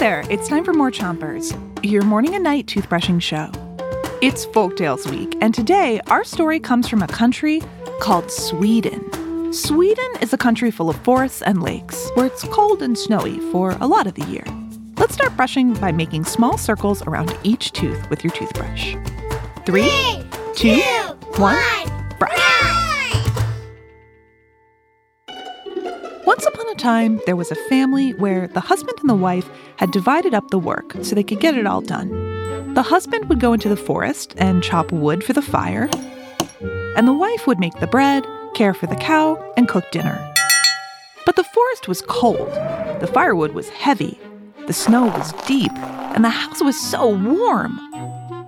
there, it's time for more Chompers, your morning and night toothbrushing show. It's Folktales Week, and today our story comes from a country called Sweden. Sweden is a country full of forests and lakes, where it's cold and snowy for a lot of the year. Let's start brushing by making small circles around each tooth with your toothbrush. Three, two, one, time, there was a family where the husband and the wife had divided up the work so they could get it all done. The husband would go into the forest and chop wood for the fire, and the wife would make the bread, care for the cow, and cook dinner. But the forest was cold, the firewood was heavy, the snow was deep, and the house was so warm.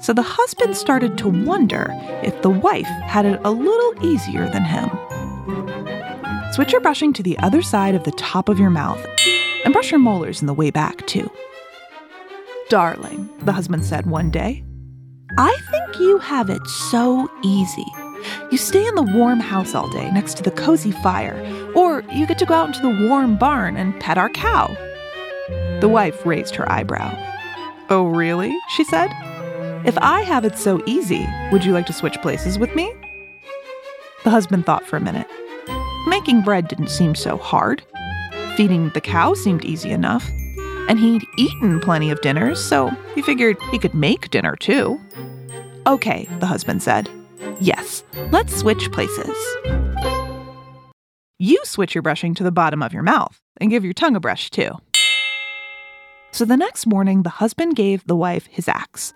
So the husband started to wonder if the wife had it a little easier than him. Switch your brushing to the other side of the top of your mouth and brush your molars in the way back, too. Darling, the husband said one day, I think you have it so easy. You stay in the warm house all day next to the cozy fire, or you get to go out into the warm barn and pet our cow. The wife raised her eyebrow. Oh, really? she said. If I have it so easy, would you like to switch places with me? The husband thought for a minute. Making bread didn't seem so hard. Feeding the cow seemed easy enough. And he'd eaten plenty of dinners, so he figured he could make dinner too. Okay, the husband said. Yes, let's switch places. You switch your brushing to the bottom of your mouth and give your tongue a brush too. So the next morning, the husband gave the wife his axe,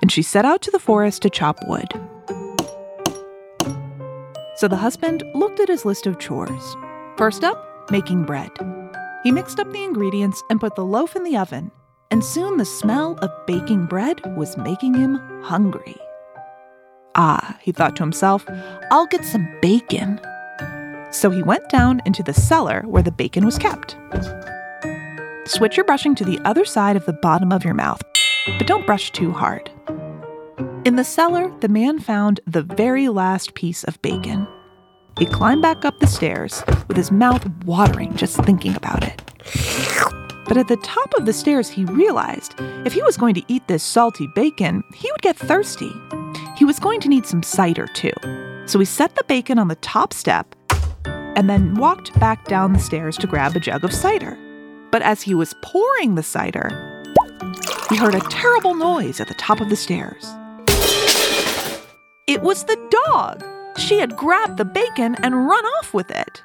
and she set out to the forest to chop wood. So the husband looked at his list of chores. First up, making bread. He mixed up the ingredients and put the loaf in the oven, and soon the smell of baking bread was making him hungry. Ah, he thought to himself, I'll get some bacon. So he went down into the cellar where the bacon was kept. Switch your brushing to the other side of the bottom of your mouth, but don't brush too hard. In the cellar, the man found the very last piece of bacon. He climbed back up the stairs with his mouth watering just thinking about it. But at the top of the stairs, he realized if he was going to eat this salty bacon, he would get thirsty. He was going to need some cider too. So he set the bacon on the top step and then walked back down the stairs to grab a jug of cider. But as he was pouring the cider, he heard a terrible noise at the top of the stairs. It was the dog. She had grabbed the bacon and run off with it.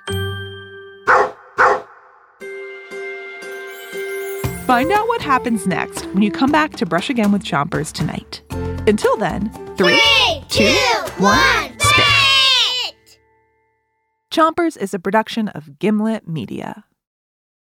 Find out what happens next when you come back to brush again with Chompers tonight. Until then, three, two, one, spit! Chompers is a production of Gimlet Media.